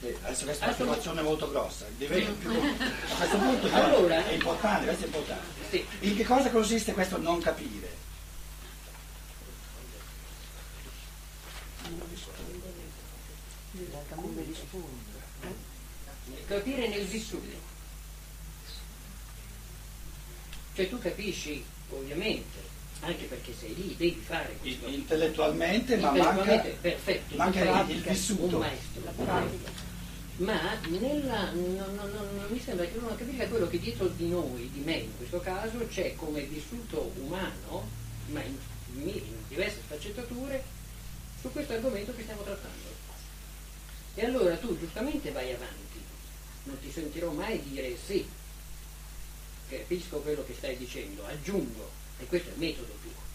Beh, adesso questa è un'affermazione molto grossa, diventa più, a questo punto allora, è importante, questo è importante. Sì. In che cosa consiste questo non capire? Capire nel vissuto. Cioè tu capisci, ovviamente, anche perché sei lì, devi fare questo. Intellettualmente, ma manca, perfetto, manca il vissuto. Un maestro, la pratica ma nella, non, non, non, mi sembra che uno capisca quello che dietro di noi, di me in questo caso, c'è come vissuto umano, ma in, in diverse sfaccettature, su questo argomento che stiamo trattando. E allora tu giustamente vai avanti, non ti sentirò mai dire sì, capisco quello che stai dicendo, aggiungo, e questo è il metodo tuo.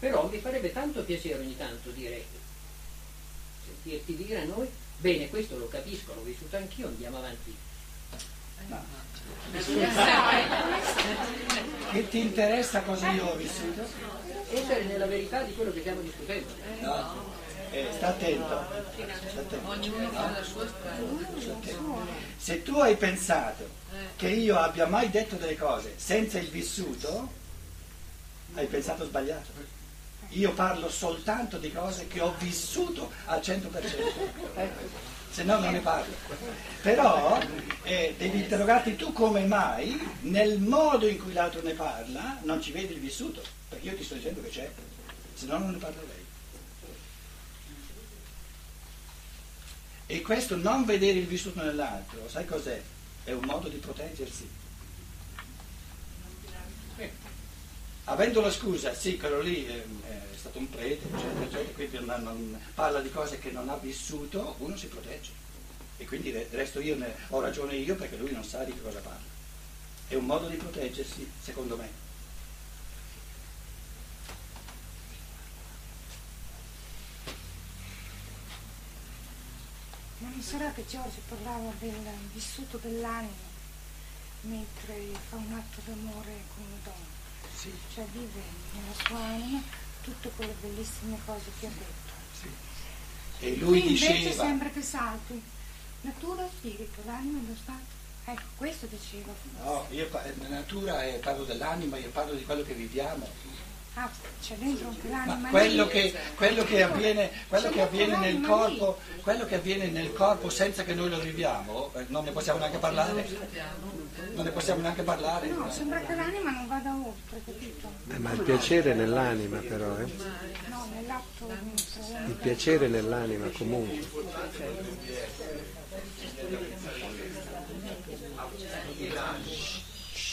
Però mi farebbe tanto piacere ogni tanto dire, sentirti dire a noi Bene, questo lo capisco, l'ho vissuto anch'io, andiamo avanti. No. Che ti interessa cosa io ho vissuto? Essere nella verità di quello che stiamo discutendo. No. Eh, sta attento. Sta attento. Ognuno fa la sua strada. Se tu hai pensato che io abbia mai detto delle cose senza il vissuto, hai pensato sbagliato. Io parlo soltanto di cose che ho vissuto al 100%, ecco. se no non ne parlo. Però eh, devi interrogarti tu come mai nel modo in cui l'altro ne parla non ci vedi il vissuto, perché io ti sto dicendo che c'è, se no non ne parlerei. E questo non vedere il vissuto nell'altro, sai cos'è? È un modo di proteggersi. Avendo la scusa, sì, quello lì è, stato un prete, eccetera, eccetera, quindi non, non, parla di cose che non ha vissuto, uno si protegge. E quindi resto io, ne, ho ragione io perché lui non sa di che cosa parla. È un modo di proteggersi, secondo me. Ma non sarà che Giorgio parlava del vissuto dell'anima mentre fa un atto d'amore con una donna? Sì. Cioè vive nella sua anima tutte quelle bellissime cose che ha detto. Sì. E lui Qui diceva... invece sembra che salti. Natura spirito, l'anima e lo stato. Ecco, questo diceva. No, io natura e parlo dell'anima, io parlo di quello che viviamo. Ah, c'è dentro anche l'anima. Ma quello che, quello che avviene, quello che avviene nel corpo, quello che avviene nel corpo senza che noi lo viviamo, eh, non ne possiamo neanche parlare. Non ne possiamo neanche parlare. No, sembra che l'anima non vada oltre, capito? Eh, ma il piacere nell'anima però, eh? No, nell'atto Il piacere nell'anima comunque.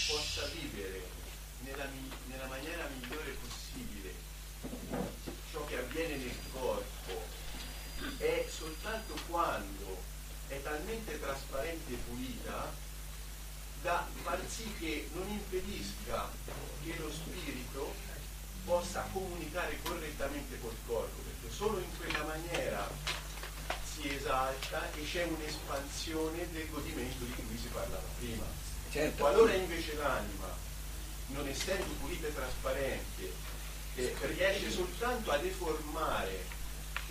possa vivere nella, nella maniera migliore possibile ciò che avviene nel corpo è soltanto quando è talmente trasparente e pulita da far sì che non impedisca che lo spirito possa comunicare correttamente col corpo, perché solo in quella maniera si esalta e c'è un'espansione del godimento di cui si parlava prima. Certo. Qualora invece l'anima, non essendo pulita e trasparente, eh, riesce soltanto a deformare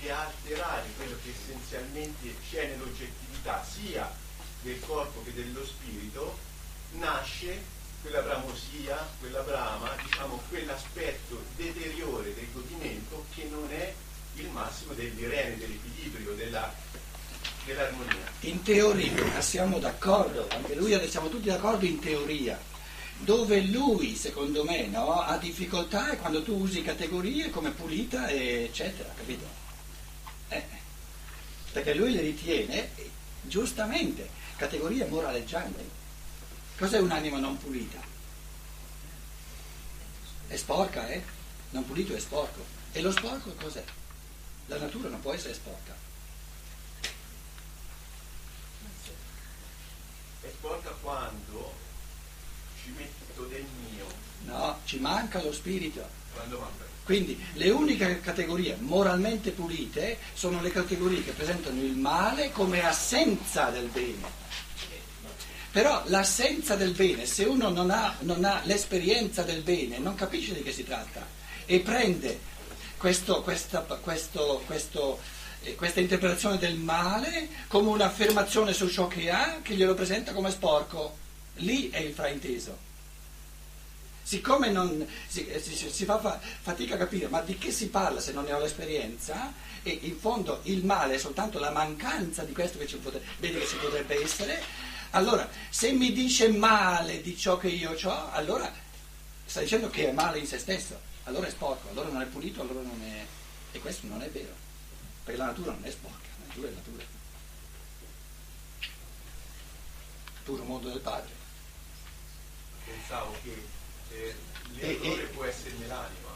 e a alterare quello che essenzialmente c'è nell'oggettività sia del corpo che dello spirito, nasce quella bramosia, quella brama, diciamo quell'aspetto deteriore del godimento che non è il massimo dell'irene, dell'equilibrio, della, dell'armonia. In teoria siamo d'accordo, anche lui siamo tutti d'accordo in teoria. Dove lui, secondo me, no, ha difficoltà è quando tu usi categorie come pulita, eccetera, capito? Eh, perché lui le ritiene, giustamente, categorie moraleggianti. Cos'è un'anima non pulita? È sporca, eh? Non pulito è sporco. E lo sporco cos'è? La natura non può essere sporca. È sporca quando ci metto del mio. No, ci manca lo spirito. Quando manca. Quindi le uniche categorie moralmente pulite sono le categorie che presentano il male come assenza del bene. Però l'assenza del bene, se uno non ha, non ha l'esperienza del bene, non capisce di che si tratta e prende questo, questa, questo, questo eh, questa interpretazione del male come un'affermazione su ciò che ha che glielo presenta come sporco. Lì è il frainteso. Siccome non, si, si, si, fa fatica a capire ma di che si parla se non ne ho l'esperienza, e in fondo il male è soltanto la mancanza di questo che ci, potre, che ci potrebbe essere, allora se mi dice male di ciò che io ho, allora sta dicendo che è male in se stesso, allora è sporco, allora non è pulito, allora non è... E questo non è vero, perché la natura non è sporca, la natura è natura. Puro mondo del padre. Pensavo che eh, l'errore può essere nell'anima,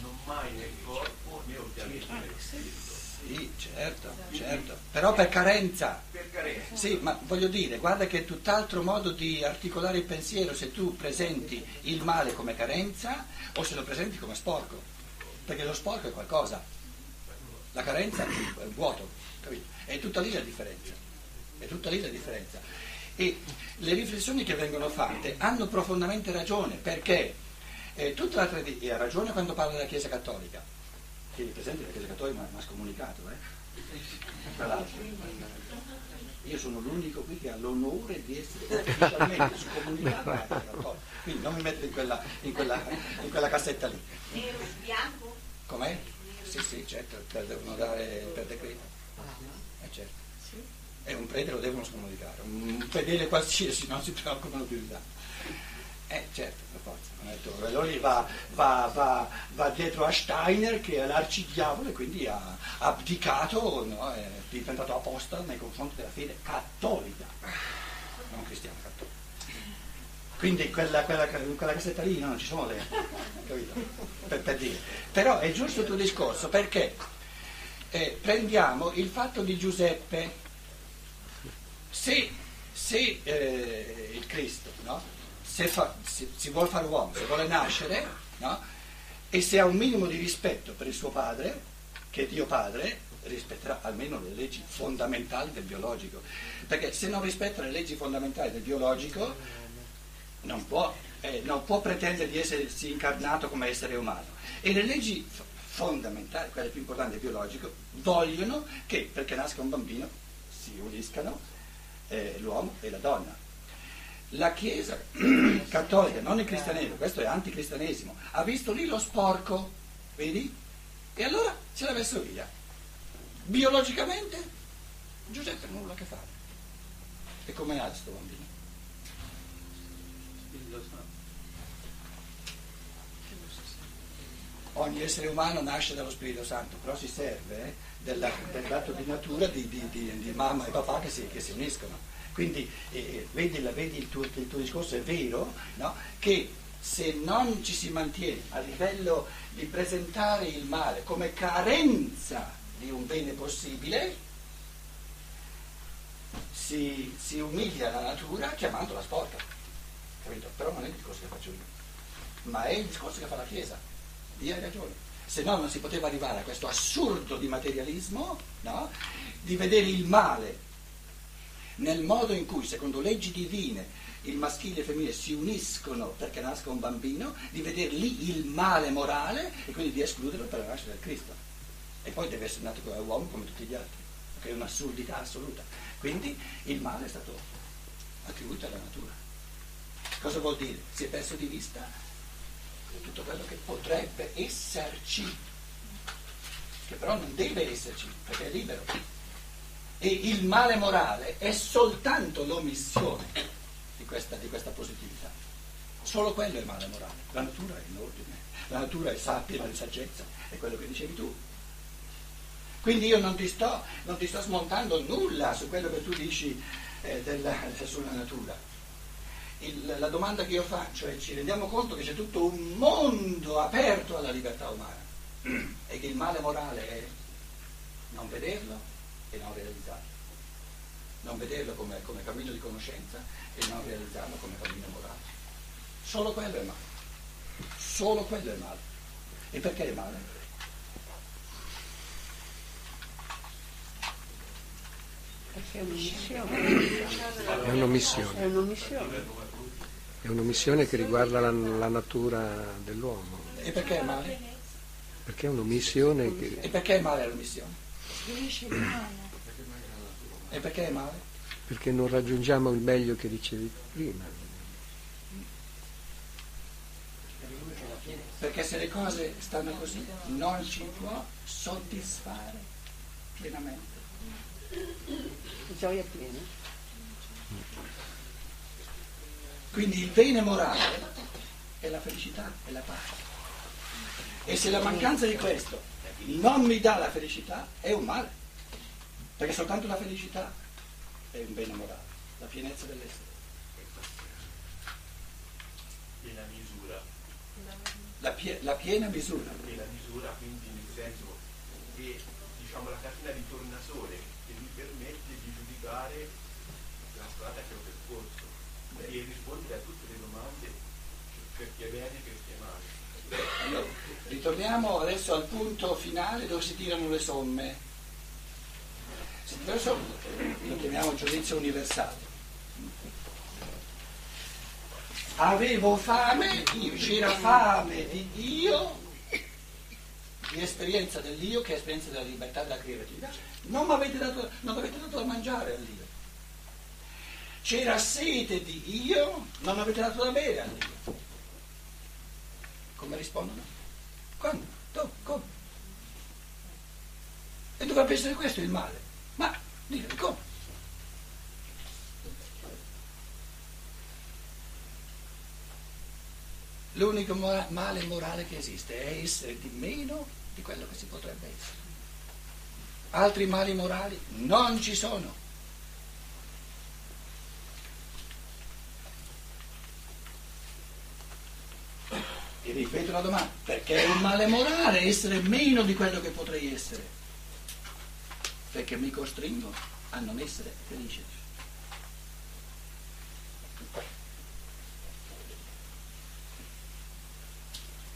non mai nel corpo né ovviamente nel spirito. Sì, certo, certo, però per carenza. Per carenza. Sì, ma voglio dire, guarda che è tutt'altro modo di articolare il pensiero se tu presenti il male come carenza o se lo presenti come sporco, perché lo sporco è qualcosa, la carenza è un vuoto, capito? È tutta lì la differenza, è tutta lì la differenza. E le riflessioni che vengono fatte hanno profondamente ragione, perché eh, tutta la tradizione ha ragione quando parla della Chiesa Cattolica, Tieni presente la Chiesa Cattolica mi ha scomunicato, eh? Tra l'altro. Io sono l'unico qui che ha l'onore di essere ufficialmente scomunicato alla Chiesa Cattolica. Quindi non mi metto in quella, in quella, in quella cassetta lì. Nero, bianco? Com'è? Sì, sì, certo, devono dare per decreto. Eh certo. E un prete lo devono scomunicare, un fedele qualsiasi non si preoccupano più di tanto. Eh certo, per forza, detto, allora lì va, va, va, va, dietro a Steiner che è l'arcidiavolo e quindi ha abdicato, no? è diventato apostolo nei confronti della fede cattolica, non cristiana cattolica. Quindi quella, quella, quella cassetta lì non ci sono le... Per, per dire. Però è giusto il tuo discorso perché eh, prendiamo il fatto di Giuseppe, se, se eh, il Cristo, no? Se, fa, se si vuole fare uomo, se vuole nascere, no? e se ha un minimo di rispetto per il suo padre, che Dio padre, rispetterà almeno le leggi fondamentali del biologico. Perché se non rispetta le leggi fondamentali del biologico, non può, eh, non può pretendere di essersi incarnato come essere umano. E le leggi fondamentali, quelle più importanti del biologico, vogliono che perché nasca un bambino si uniscano eh, l'uomo e la donna la Chiesa cattolica, non il cristianesimo, questo è anticristianesimo, ha visto lì lo sporco, vedi? E allora ce l'ha messo via. Biologicamente Giuseppe nulla a che fare. E come ha questo bambino? Ogni essere umano nasce dallo Spirito Santo, però si serve eh, della, del dato di natura di, di, di, di mamma e papà che si, che si uniscono. Quindi eh, vedi, vedi il, tuo, il, tuo, discorso, è vero no? che se non ci si mantiene a livello di presentare il male come carenza di un bene possibile, si, si umilia la natura chiamandola sporca. Capito? Però non è il discorso che faccio io, ma è il discorso che fa la Chiesa. Dio hai ragione. Se no non si poteva arrivare a questo assurdo di materialismo, no? di vedere il male nel modo in cui, secondo leggi divine, il maschile e il femminile si uniscono perché nasca un bambino, di vedere lì il male morale e quindi di escluderlo per la nascita del Cristo. E poi deve essere nato come uomo come tutti gli altri, che è un'assurdità assoluta. Quindi il male è stato attribuito alla natura. Cosa vuol dire? Si è perso di vista tutto quello che potrebbe esserci, che però non deve esserci, perché è libero e il male morale è soltanto l'omissione di questa, di questa positività. Solo quello è il male morale. La natura è in ordine, la natura è sappia, è saggezza, è quello che dicevi tu. Quindi io non ti sto, non ti sto smontando nulla su quello che tu dici eh, della, sulla natura. Il, la domanda che io faccio è ci rendiamo conto che c'è tutto un mondo aperto alla libertà umana e che il male morale è non vederlo, e non realizzarlo. Non vederlo come, come cammino di conoscenza e non realizzarlo come cammino morale. Solo quello è male. Solo quello è male. E perché è male? Perché è un'omissione. È un'omissione. È un'omissione. È un'omissione che riguarda la, la natura dell'uomo. E perché è male? Perché è un'omissione che... E perché è male l'omissione? E perché è male? Perché non raggiungiamo il meglio che dicevi prima. Perché se le cose stanno così non ci può soddisfare pienamente. Gioia piena. Quindi il bene morale è la felicità, è la pace. E se la mancanza di questo non mi dà la felicità, è un male. Perché soltanto la felicità è un bene morale, la pienezza dell'essere. Piena misura. La, pie- la piena misura. Piena misura quindi nel senso che diciamo la cartina di tornasole che mi permette di giudicare la strada che ho percorso e rispondere a tutte le domande perché è bene, perché è male. Allora, ritorniamo adesso al punto finale dove si tirano le somme. Somme, lo chiamiamo giudizio universale. Avevo fame, c'era fame di Dio, di esperienza dell'io che è esperienza della libertà della creatività. Non dato, non avete dato da mangiare all'io. C'era sete di io, non avete dato da bere all'io. Come rispondono? Quando? Dove? Come? E dovrebbe essere questo il male. Ditemi come? L'unico male morale che esiste è essere di meno di quello che si potrebbe essere. Altri mali morali non ci sono. E ripeto la domanda, perché è un male morale essere meno di quello che potrei essere? Perché mi costringo a non essere felice.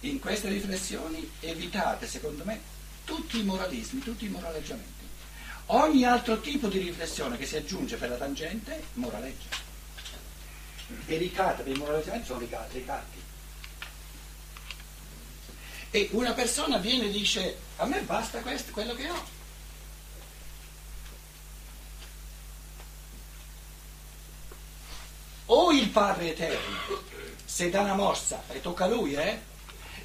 In queste riflessioni evitate, secondo me, tutti i moralismi, tutti i moraleggiamenti. Ogni altro tipo di riflessione che si aggiunge per la tangente moraleggia. E ricatti per i moraleggiamenti sono ricatti. ricatti. E una persona viene e dice a me basta questo, quello che ho. O il Padre Eterno, se dà una mossa, e tocca a lui, eh,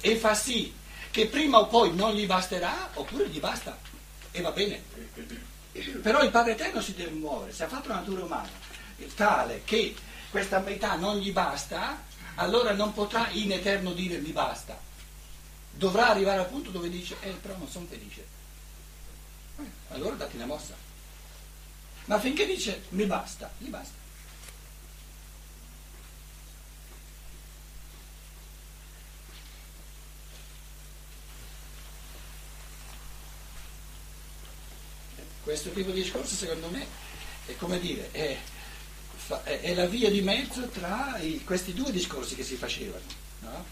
e fa sì che prima o poi non gli basterà, oppure gli basta, e va bene. Però il Padre Eterno si deve muovere, se ha fatto la natura umana tale che questa metà non gli basta, allora non potrà in eterno dire mi basta. Dovrà arrivare al punto dove dice, eh però non sono felice. Eh, allora datti una mossa. Ma finché dice mi basta, gli basta. Questo tipo di discorso secondo me è come dire, è, è, la via di mezzo tra i, questi due discorsi che si facevano. No?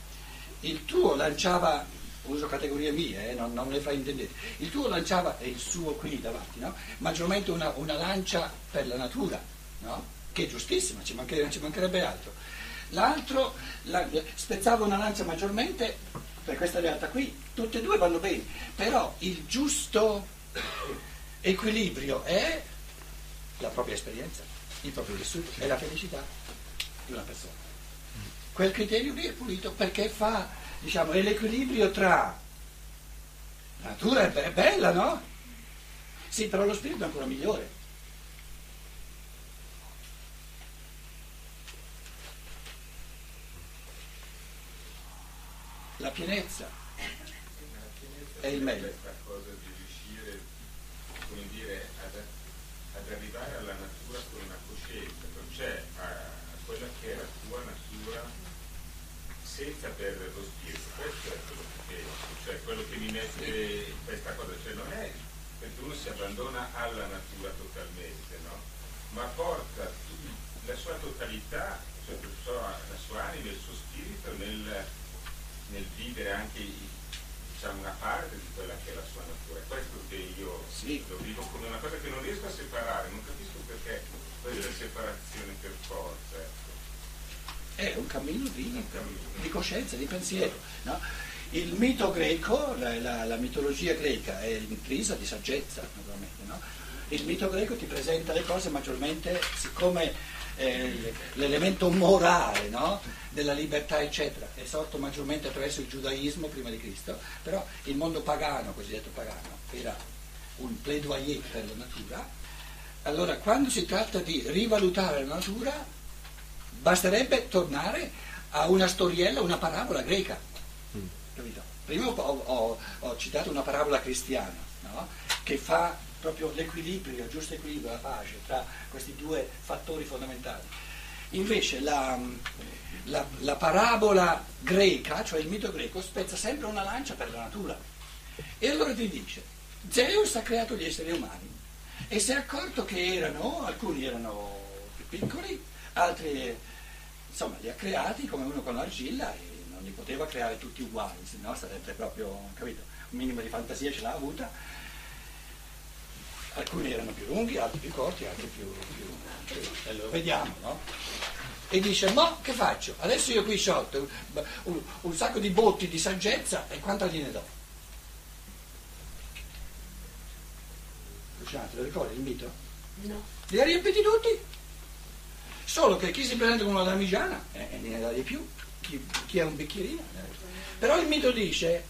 Il tuo lanciava, uso categorie mie, eh, non, non le fraintendete, il tuo lanciava, e il suo qui davanti, no? maggiormente una, una, lancia per la natura, no? che è giustissima, ci mancherebbe, ci mancherebbe altro. L'altro la, spezzava una lancia maggiormente per questa realtà qui, tutte e due vanno bene, però il giusto equilibrio è la propria esperienza, il proprio vissuto, è la felicità di una persona. Quel criterio lì è pulito perché fa, diciamo, è l'equilibrio tra la natura è bella, no? Sì, però lo spirito è ancora migliore. La pienezza è il meglio. Come dire, ad, ad, arrivare alla natura con una coscienza, cioè a, a, quella che è la tua natura senza perdere lo spirito. Questo è quello che cioè quello che mi mette questa cosa, cioè non è perché uno si abbandona alla natura totalmente, no? ma porta la sua totalità, cioè la sua anima, il suo spirito nel, nel vivere anche diciamo, una parte di quella che è la sua natura. È questo che io sì. lo vivo come una cosa che non riesco a separare, non capisco perché questa separazione per forza. Ecco. È un cammino di, di coscienza, di pensiero. No? il mito greco, la, la, la, mitologia greca è intrisa di saggezza, naturalmente. No? Il mito greco ti presenta le cose maggiormente, siccome eh, l'elemento morale no? della libertà, eccetera, è sorto maggiormente attraverso il giudaismo prima di Cristo, però il mondo pagano, cosiddetto pagano, era un plaidoyer per la natura. Allora, quando si tratta di rivalutare la natura, basterebbe tornare a una storiella, una parabola greca. Mm. Prima ho, ho, ho, citato una parabola cristiana no? che fa proprio l'equilibrio, il giusto equilibrio, la pace tra questi due fattori fondamentali. Invece la, la, la parabola greca, cioè il mito greco, spezza sempre una lancia per la natura. E allora ti dice, Zeus ha creato gli esseri umani e si è accorto che erano, alcuni erano più piccoli, altri insomma li ha creati come uno con l'argilla e non li poteva creare tutti uguali, se no sarebbe proprio, capito, un minimo di fantasia ce l'ha avuta alcuni erano più lunghi, altri più corti, altri più, più, e lo vediamo, no? E dice, ma che faccio? Adesso io qui sciolto un, un, un sacco di botti di saggezza e quanto gliene do? Luciano, lo ricordi il mito? No. Li ha riempiti tutti? Solo che chi si presenta con una damigiana eh, ne dà di più, chi, chi ha un bicchierino. Eh. Però il mito dice,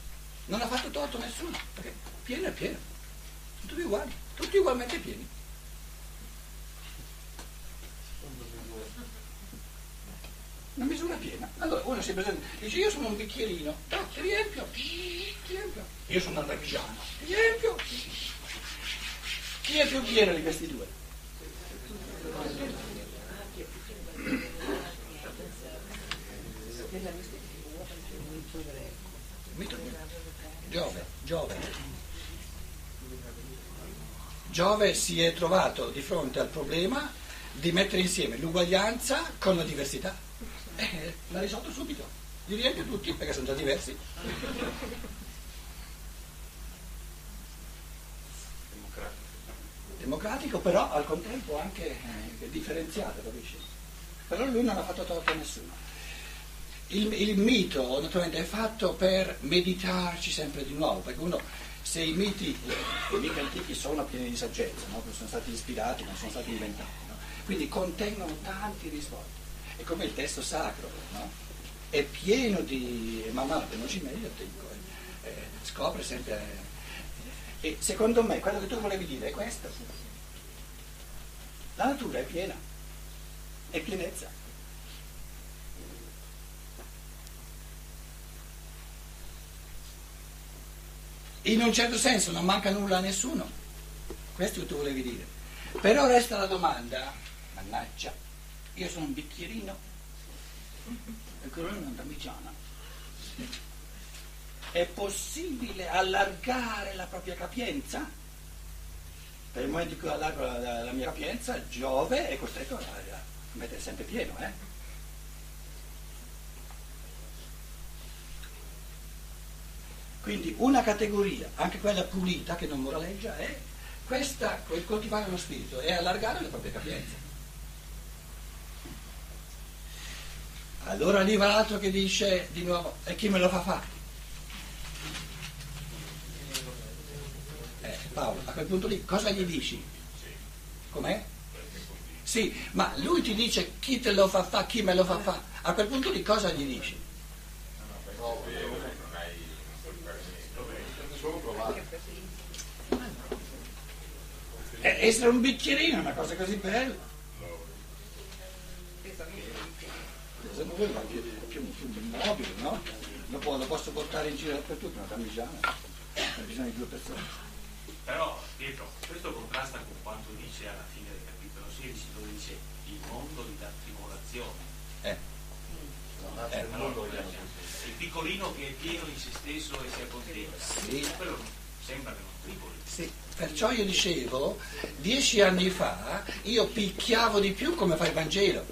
non ha fatto torto nessuno, perché pieno è pieno, sono tutti uguali tutti ugualmente pieni. Una misura piena. Allora uno si presenta, dice io sono un bicchierino, no, ti riempio, ti riempio. Io sono una parmigiana, ti riempio. Chi è più pieno di questi due? Giove, Giove. Giove si è trovato di fronte al problema di mettere insieme l'uguaglianza con la diversità. Eh, l'ha risolto subito, li riempie tutti perché sono già diversi. Democratico. però al contempo anche eh, differenziato, capisci? Però lui non ha fatto torto a nessuno. Il, il mito naturalmente è fatto per meditarci sempre di nuovo, perché uno se i miti, i miti antichi sono pieni di saggezza, no? sono stati ispirati, non sono stati inventati, no? quindi contengono tanti risvolti. È come il testo sacro, no? è pieno di, man mano che non ci meglio, eh, eh, scopre sempre. Eh, e secondo me quello che tu volevi dire è questo. La natura è piena, è pienezza. In un certo senso non manca nulla a nessuno, questo che tu volevi dire. Però resta la domanda, mannaggia, io sono un bicchierino e quello è una damigiana. È possibile allargare la propria capienza? Per il momento in cui allargo la, la, la mia capienza, Giove è costretto a, a mettere sempre pieno, eh? Quindi una categoria, anche quella pulita, che non moraleggia, è questa, coltivare lo spirito, è allargare la propria capienza. Allora arriva l'altro che dice di nuovo, e chi me lo fa fare? Eh, Paolo, a quel punto lì cosa gli dici? Com'è? Sì, ma lui ti dice chi te lo fa fare, chi me lo fa fare. A quel punto lì cosa gli dici? Eh, essere un bicchierino è una cosa così bella. Sono quello più, più, più mobile, no? Lo, può, lo, posso portare in giro dappertutto, una camigiana, ha bisogno di due persone. Però Pietro, questo contrasta con quanto dice alla fine del capitolo 16, dove dice il mondo di tribolazione. Eh. Eh, allora, il piccolino che è pieno di se stesso e si accontenta. Sì. Quello sembra che non triboli. Sì. Perciò io dicevo, dieci anni fa io picchiavo di più come fa il Vangelo.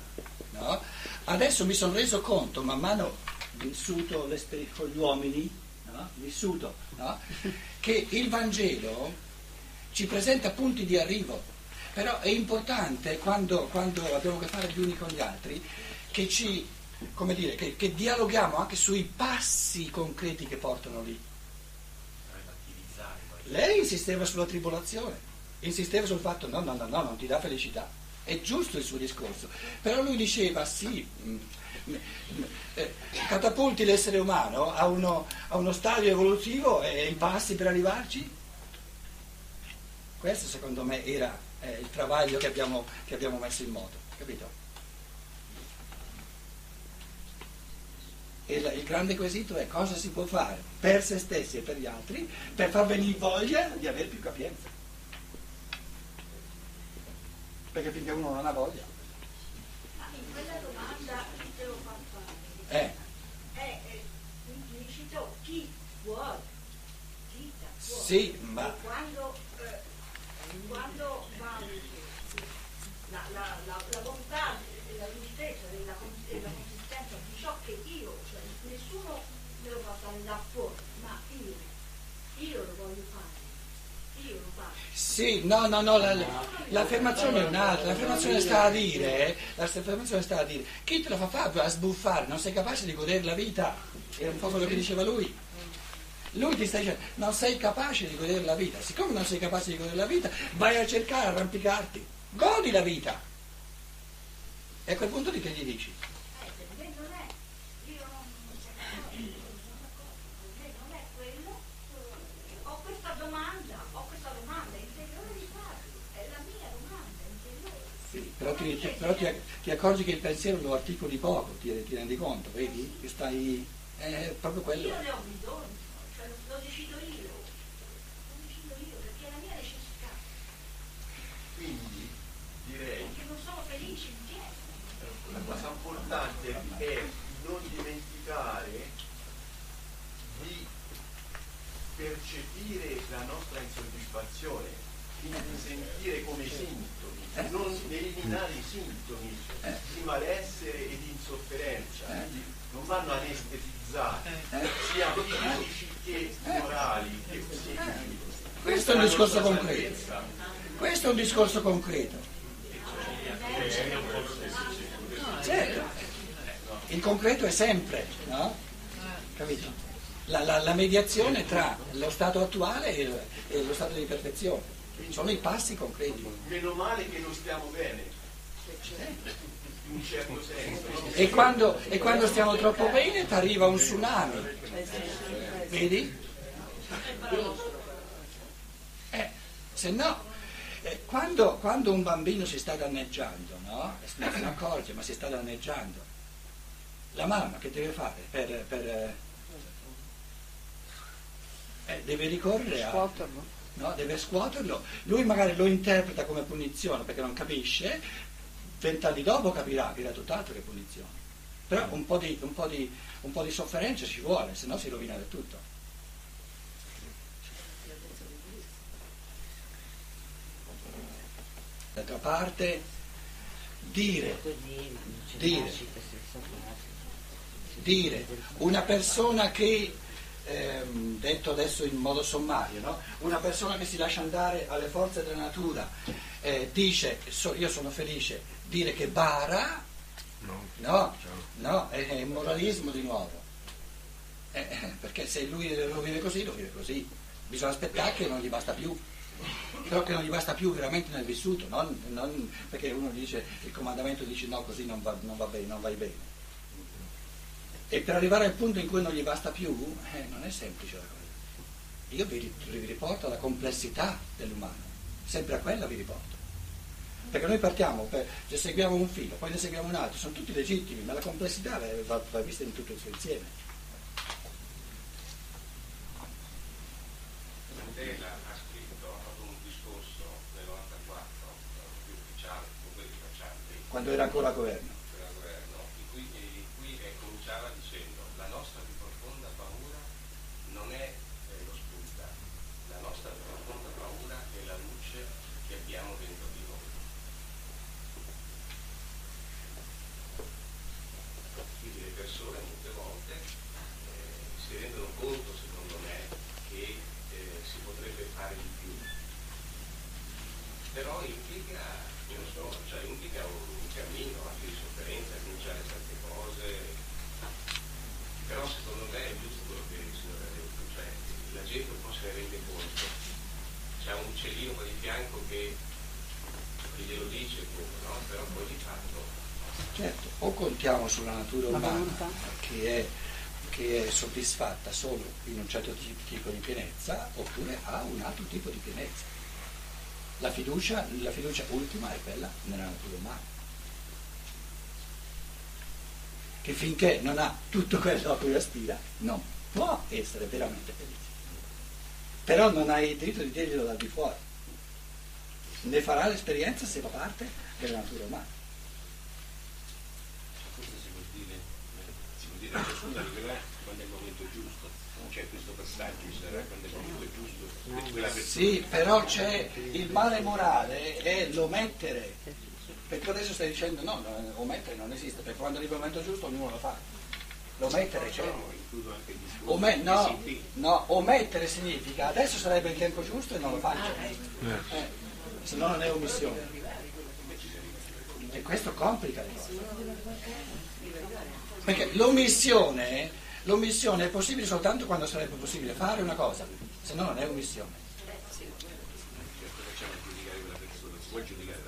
No? Adesso mi sono reso conto, man mano vissuto con gli uomini, no? vissuto, no? che il Vangelo ci presenta punti di arrivo. Però è importante quando, quando abbiamo a che fare gli uni con gli altri che ci come dire, che, che dialoghiamo anche sui passi concreti che portano lì. Lei insisteva sulla tribolazione, insisteva sul fatto no, no, no, no, non ti dà felicità. È giusto il suo discorso, però lui diceva sì, mm, mm, eh, catapulti l'essere umano a uno, a uno stadio evolutivo e in passi per arrivarci. Questo secondo me era eh, il travaglio che abbiamo, che abbiamo messo in moto, capito? Il, il grande quesito è cosa si può fare per se stessi e per gli altri per far venire voglia di avere più capienza. Perché finché uno non ha voglia. Ma in quella domanda chi te lo fa fare? Eh. È, è implicito chi vuole. Chi vuole. Sì, ma... E quando, eh, quando va la, la, la, la bontà e la giustezza e la, e la consistenza di ciò che io, cioè nessuno me lo fa fare da fuori, ma io, io lo voglio fare. Io lo faccio. Sì, no, no, no, la, l'affermazione è un'altra, l'affermazione sta a dire, l'affermazione sta a dire, chi te lo fa fare a sbuffare, non sei capace di godere la vita, era un po' quello che diceva lui. Lui ti sta dicendo, non sei capace di godere la vita, siccome non sei capace di godere la vita, vai a cercare, arrampicarti, godi la vita. E a quel punto di che gli dici? Eh, per me non è, io non, non sono d'accordo, per me non è quello, ho questa domanda, ho questa domanda interiore di farlo, è la mia domanda interiore. Sì, però, ti, però ti, ti accorgi che il pensiero lo articoli poco, ti, ti rendi conto, vedi? Che stai... È proprio quello. Io ne ho bisogno, cioè lo decido io, lo decido io perché è la mia necessità, Quindi direi perché non sono felice insieme. la cosa importante è non dimenticare di percepire la nostra insoddisfazione, quindi di sentire come sintomi, non eliminare i sintomi di malessere e di insofferenza, quindi non vanno anestetizzati, sia fisici che morali che psichici. Questo è un discorso concreto. Questo è un discorso concreto. Certo. Il concreto è sempre, no? Capito? La, la- la mediazione tra lo stato attuale e lo stato di perfezione. Sono i passi concreti. Meno male che non stiamo bene, certo? E quando, e quando stiamo troppo bene ti arriva un tsunami. Vedi? Eh, se no, eh, quando, quando un bambino si sta danneggiando, no? Non se ne accorge, ma si sta danneggiando, la mamma che deve fare per... per, eh, eh, deve ricorrere a... No? deve scuoterlo, lui magari lo interpreta come punizione perché non capisce, vent'anni dopo capirà che era tutt'altro che punizione. Però un po' di, un po' di- un po' di sofferenza ci vuole, se no si rovina del tutto. D'altra parte, dire, dire, dire, una persona che, ehm, detto adesso in modo sommario, no? una persona che si lascia andare alle forze della natura, eh, dice so- io sono felice, dire che bara, no, no, è, è moralismo di nuovo. Eh, perché se lui lo vive così, lo vive così. Bisogna aspettare che non gli basta più. Però che non gli basta più veramente nel vissuto, non, non- perché uno dice, il comandamento dice no, così non va, non va bene, non vai bene. E per arrivare al punto in cui non gli basta più, eh, non è semplice la cosa. Io vi, vi riporto alla complessità dell'umano, sempre a quella vi riporto. Perché noi partiamo, per, se seguiamo un filo, poi ne seguiamo un altro, sono tutti legittimi, ma la complessità va, va- va vista in tutto il suo insieme. Ha scritto, ha fatto un discorso nel 94, più ufficiale, quando era ancora a governo, un uccellino qua di fianco che, glielo dice come, no? però poi di fatto... Certo, o contiamo sulla natura umana che è, che è soddisfatta solo in un certo tipo di pienezza oppure ha un altro tipo di pienezza. La fiducia, la fiducia, ultima è quella nella natura umana. Che finché non ha tutto quello a cui aspira, non può essere veramente felice. Però non hai il diritto di dirglielo dal di fuori. Ne farà l'esperienza se fa parte della natura umana. Questo si può dire, si può dire a ciascuno arriverà quando è il momento giusto. C'è questo passaggio, ci sarà quando è il momento giusto. Sì, però c'è il male morale è l'omettere. Perché adesso stai dicendo no, omettere non esiste, perché quando arriva il momento giusto ognuno lo fa. L'omettere c'è. Ome- no, no, omettere significa adesso sarebbe il tempo giusto e non lo faccio. Eh, se no non è omissione. E questo complica le cose. Perché l'omissione, l'omissione è possibile soltanto quando sarebbe possibile fare una cosa, se no non è omissione. Certo, può giudicare.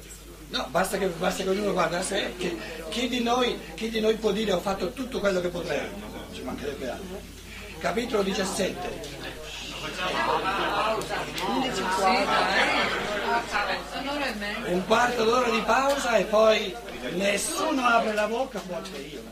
No, basta che, basta che ognuno guarda a sé. Chi, chi di noi, chi di noi può dire ho fatto tutto quello che potevo? Ci mancherebbe altro. Capitolo 17. Un'ora e mezza. Un quarto d'ora di pausa e poi nessuno apre la bocca, c'è io.